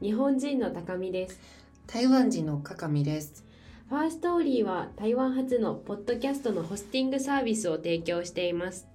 日本人の高見です。台湾人のかかみです。ファーストーリーは台湾発のポッドキャストのホスティングサービスを提供しています。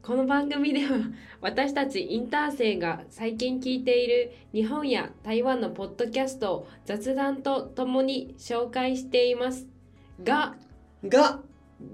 この番組では私たちインター生が最近聞いている日本や台湾のポッドキャストを雑談とともに紹介しています。がが、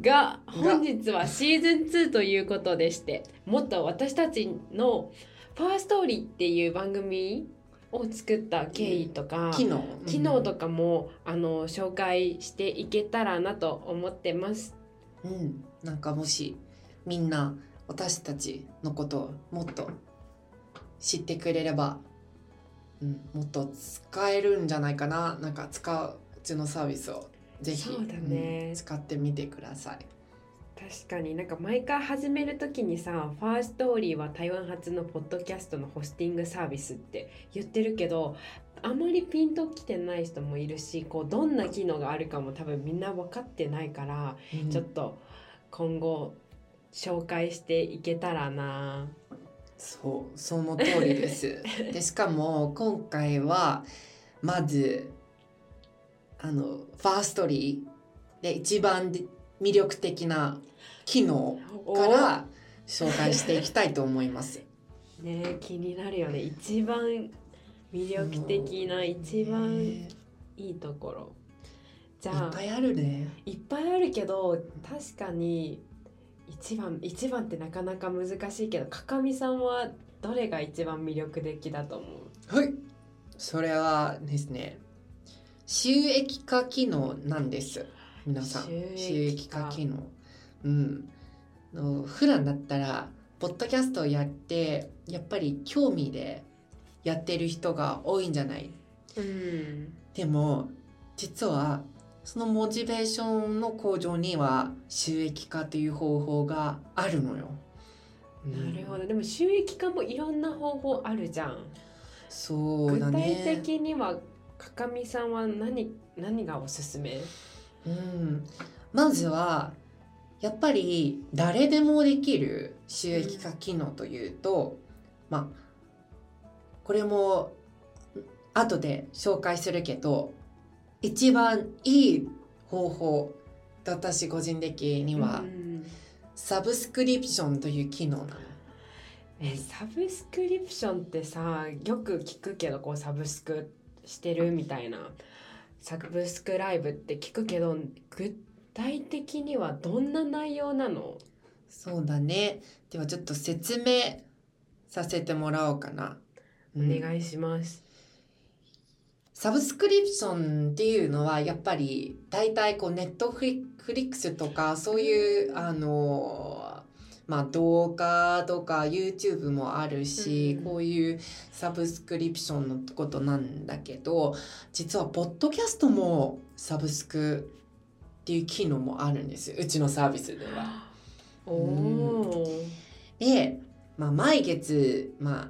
が本日はシーズン2ということでしてもっと私たちの「ファーストーリー」っていう番組を作った経緯とか、機能。機能とかも、あの紹介していけたらなと思ってます。うん、なんかもしみんな私たちのことをもっと知ってくれれば、うん、もっと使えるんじゃないかな。なんか使ううちのサービスをぜひ、ねうん使ってみてください。確かになんか毎回始める時にさ「ファーストーリーは台湾発のポッドキャストのホスティングサービス」って言ってるけどあまりピンときてない人もいるしこうどんな機能があるかも多分みんな分かってないから、うんちょっと今後紹介していけたらな。そう、その通りです。で、しかも今回はまずあのファーストリーで一番で魅力的な機能から紹介していきたいと思います。ね気になるよね一番魅力的な一番ねいいところじいゃあっぱいあるね。いっぱいあるけど確かに一番一番ってなかなか難しいけどかかみさんはどれが一番魅力的だと思う？はい。それはですね、収益化機能なんです。皆さん、収益化機能。うん。の普段だったら、ポッドキャストをやって、やっぱり興味でやってる人が多いんじゃない？うんでも、実は、そのモチベーションの向上には収益化という方法があるのよ。うんなるほどでも収益化もいろんな方法あるじゃんそうだ具ね。体的にはかかみさんは何何がおすすめ？うん、まずはやっぱり誰でもできる収益化機能というと、まあこれも後で紹介するけど一番いい方法と私個人的には、うん。サブスクリプションという機能なの。えサブスクリプションってさよく聞くけどこうサブスクしてるみたいなサブスクライブって聞くけど具体的にはどんな内容なの？そうだね。ではちょっと説明させてもらおうかな。おうん願いします。サブスクリプションっていうのはやっぱり大体こうネットフリックスとかそういうあのまあ動画とか YouTube もあるし、うん。こういうサブスクリプションのことなんだけど実はポッドキャストもサブスクっていう機能もあるんですうちのサービスでは。おおで、まあ、毎月、まあ、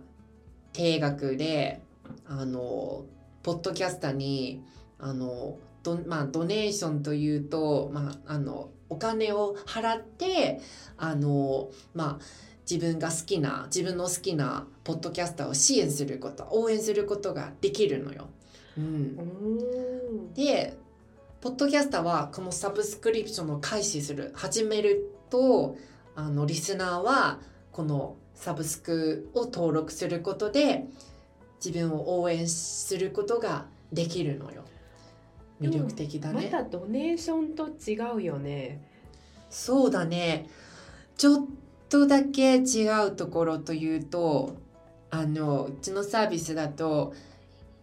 定額であのポッドキャスターにあのど、まあ、ドネーションというと、まあ、あのお金を払ってあの、まあ、自分が好きな自分の好きなポッドキャスターを支援すること応援することができるのよ。うん。でポッドキャスターはこのサブスクリプションを開始する始めるとあのリスナーはこのサブスクを登録することで自分を応援することができるのよ魅力的だね、またドネーションと違うよね。そうだねちょっとだけ違うところというとあのうちのサービスだと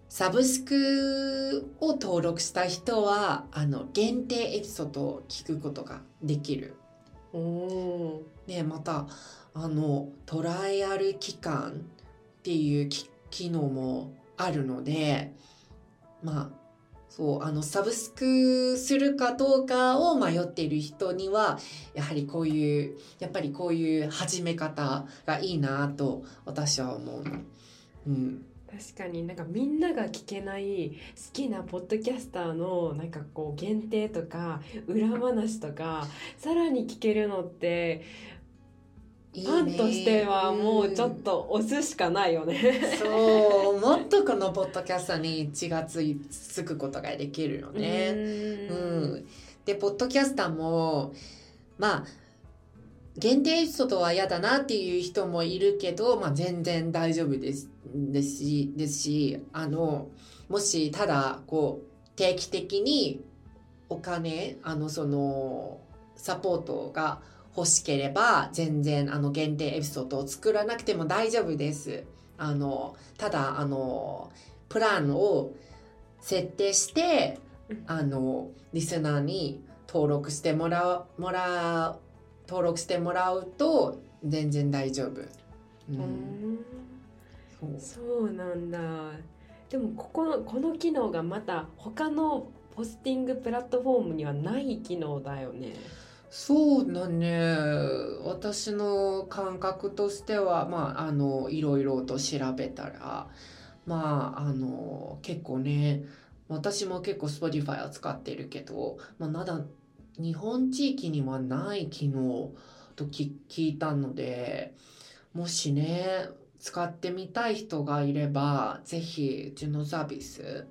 サブスクを登録した人はあの限定エピソードを聞くことができる。おおでまたあのトライアル期間っていうき機能もあるのでまあそうあのサブスクするかどうかを迷っている人にはやはりこういうやっぱりこういう始め方がいいなと私は思う。うん、確かになんかみんなが聞けない好きなポッドキャスターのなんかこう限定とか裏話とかさらに聞けるのっていいファンとしてはもうちょっと押すしかないよね。そうもっとこのポッドキャストに血がついつくことができるよね。ううんん、でポッドキャスターもまあ限定エピソードは嫌だなっていう人もいるけど、まあ、全然大丈夫ですですしですしあのもしただこう定期的にお金あのそのサポートが欲しければ全然あの限定エピソードを作らなくても大丈夫です。あのただあのプランを設定してうんあのリスナーに登録してもらうもらう登録してもらうと全然大丈夫。ううんんそうそうなんだ。でもここのこの機能がまた他のポスティングプラットフォームにはない機能だよね。そうだね。私の感覚としてはまああのいろいろと調べたらまああの結構ね私も結構 Spotify を使ってるけど、まあ、まだ日本地域にはない機能と聞いたのでもしね使ってみたい人がいればぜひうちのサービス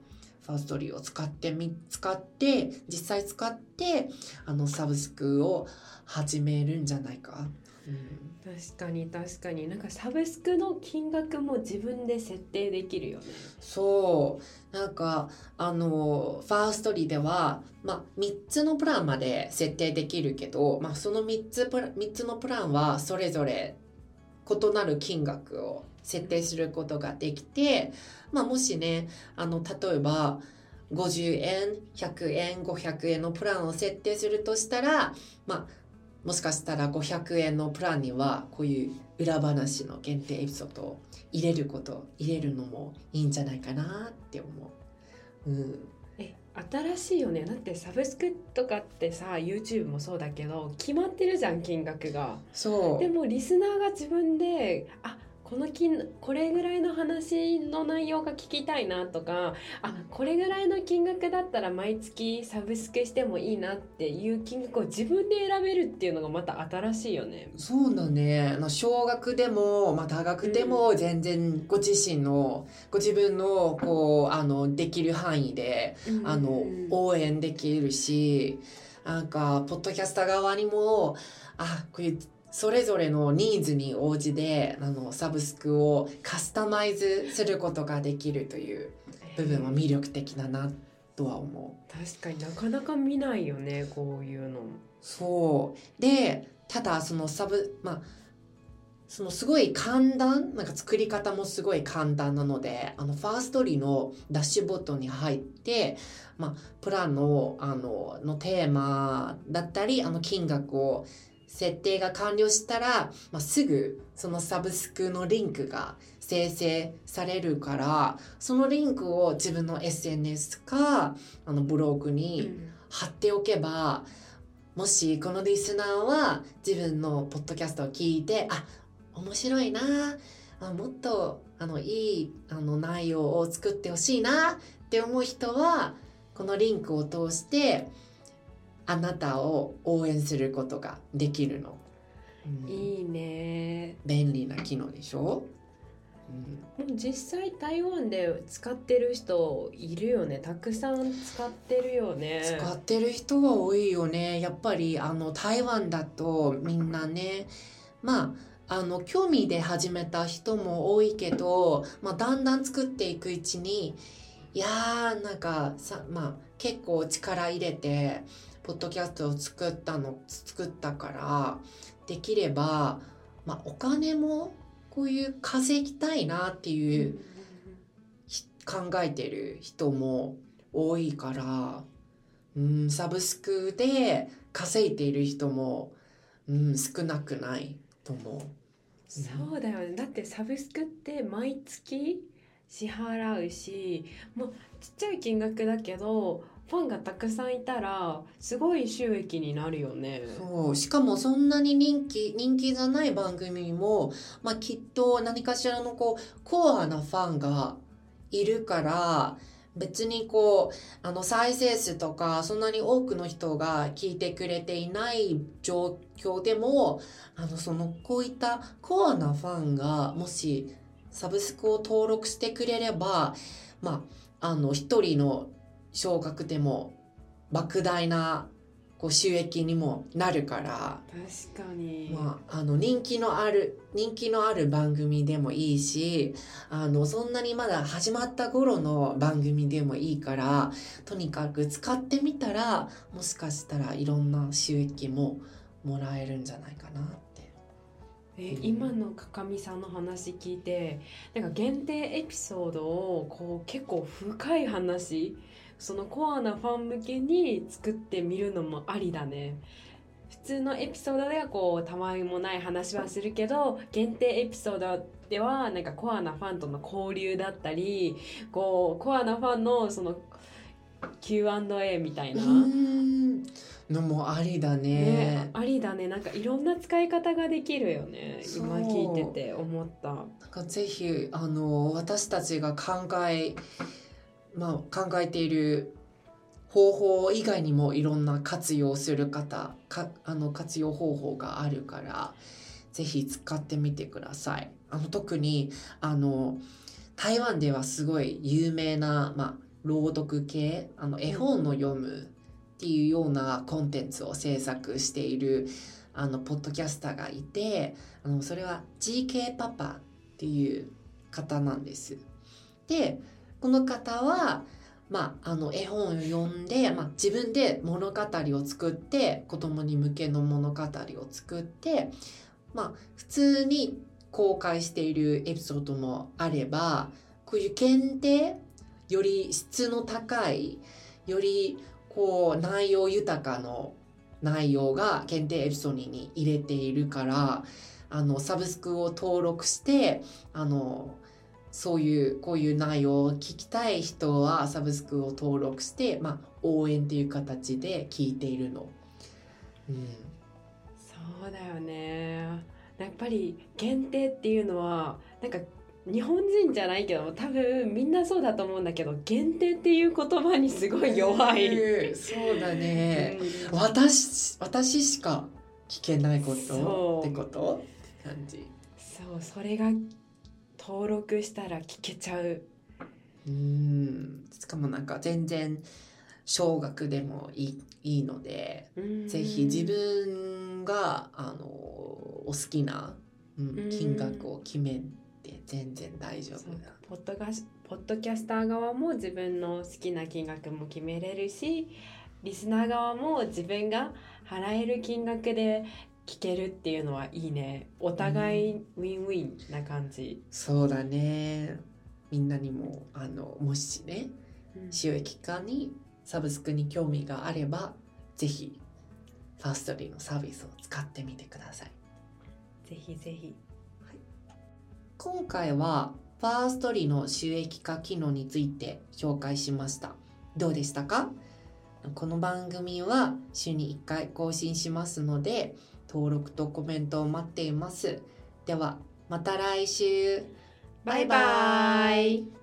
ファーストリーを使ってみ使って実際使ってあのサブスクを始めるんじゃないか。うん確かに確かになんかサブスクの金額も自分で設定できるよね。そうなんかあのファーストリーでは、まあ、3つのプランまで設定できるけど、まあ、その3つプラ3つのプランはそれぞれ異なる金額を設定することができて、まあ、もしねあの例えば50円100円500円のプランを設定するとしたら、まあ、もしかしたら500円のプランにはこういう裏話の限定エピソードを入れること入れるのもいいんじゃないかなって思う。うん、え新しいよねだってサブスクとかってさ YouTube もそうだけど決まってるじゃん金額が。そうでもリスナーが自分であこの金これぐらいの話の内容が聞きたいなとかあこれぐらいの金額だったら毎月サブスクしてもいいなっていう金額を自分で選べるっていうのがまた新しいよね。そうだね。あの小学でも、まあ、多学でも全然ご自身のご自分のこうあのできる範囲であの応援できるしなんかポッドキャスター側にもあこういうそれぞれのニーズに応じてあのサブスクをカスタマイズすることができるという部分は魅力的だなとは思う。確かになかなか見ないよねこういうの。そうでただそのサブまあそのすごい簡単なんか作り方もすごい簡単なのであのファーストリーのダッシュボットに入って、まあ、プランのあののテーマだったりあの金額を設定が完了したら、まあ、すぐそのサブスクのリンクが生成されるからそのリンクを自分の SNS かあのブログに貼っておけば、もしこのリスナーは自分のポッドキャストを聞いてあ面白いなあもっとあのいいあの内容を作ってほしいなって思う人はこのリンクを通してあなたを応援することができるの。うん。いいね。便利な機能でしょ、うん。実際台湾で使ってる人いるよね。たくさん使ってるよね。使ってる人は多いよね。やっぱりあの台湾だとみんなね。まああの興味で始めた人も多いけど、まあ、だんだん作っていくうちにいやーなんかさ、まあ、結構力入れてポッドキャストを作ったの作ったからできれば、まあ、お金もこういう稼ぎたいなっていう考えてる人も多いから、うん、サブスクで稼いでいる人も、うん、少なくないと思う。そうだよねだってサブスクって毎月支払うしもうちっちゃい金額だけどファンがたくさんいたらすごい収益になるよね。そう。しかもそんなに人気人気じゃない番組も、まあ、きっと何かしらのこうコアなファンがいるから別にこうあの再生数とかそんなに多くの人が聞いてくれていない状況でもあのそのこういったコアなファンがもしサブスクを登録してくれればまああの一人の少額でも莫大なこう収益にもなるから確かに、まあ、あの人気のある人気のある番組でもいいしあのそんなにまだ始まった頃の番組でもいいからとにかく使ってみたらもしかしたらいろんな収益ももらえるんじゃないかなって。え今のかかみさんの話聞いてなんか限定エピソードをこう結構深い話そのコアなファン向けに作ってみるのもありだね。普通のエピソードではこうたまにもない話はするけど限定エピソードではなんかコアなファンとの交流だったりこうコアなファンのその Q&A みたいな、うん。のもありだね。ね、ありだね。なんかいろんな使い方ができるよね。今聞いてて思った。なんかぜひあの私たちが考え、まあ、考えている方法以外にもいろんな活用する方かあの活用方法があるからぜひ使ってみてください。あの特にあの台湾ではすごい有名な、まあ、朗読系あの絵本の読むっていうようなコンテンツを制作しているあのポッドキャスターがいてあのそれは GK パパっていう方なんです。でこの方は、まあ、あの絵本を読んで、まあ、自分で物語を作って子供に向けの物語を作って、まあ、普通に公開しているエピソードもあればこういう限定より質の高いよりこう内容豊かの内容が限定エピソードに入れているからあのサブスクを登録してあのそういうこういう内容を聞きたい人はサブスクを登録して、まあ、応援っていう形で聞いているの。うん、そうだよねやっぱり限定っていうのはなんか日本人じゃないけど多分みんなそうだと思うんだけど限定っていう言葉にすごい弱い、うんそうだね。うん私私しか聞けないことってこと？って感じ。そうそれが登録したら聞けちゃう。うん。しかもなんか全然少額でもいいいいので、うん。ぜひ自分があのお好きな、うんうん。金額を決めて全然大丈夫そう。だ。ポッドガスポッドキャスター側も自分の好きな金額も決めれるしリスナー側も自分が払える金額で聞けるっていうのはいいね。お互いウィンウィンな感じ、そうだね。みんなにもあのもしねうん。収益化にサブスクに興味があればぜひファーストリーのサービスを使ってみてください。ぜひぜひ。今回はファーストリーの収益化機能について紹介しました。どうでしたか？この番組は週に1回更新しますので登録とコメントを待っています。ではまた来週バイバーイ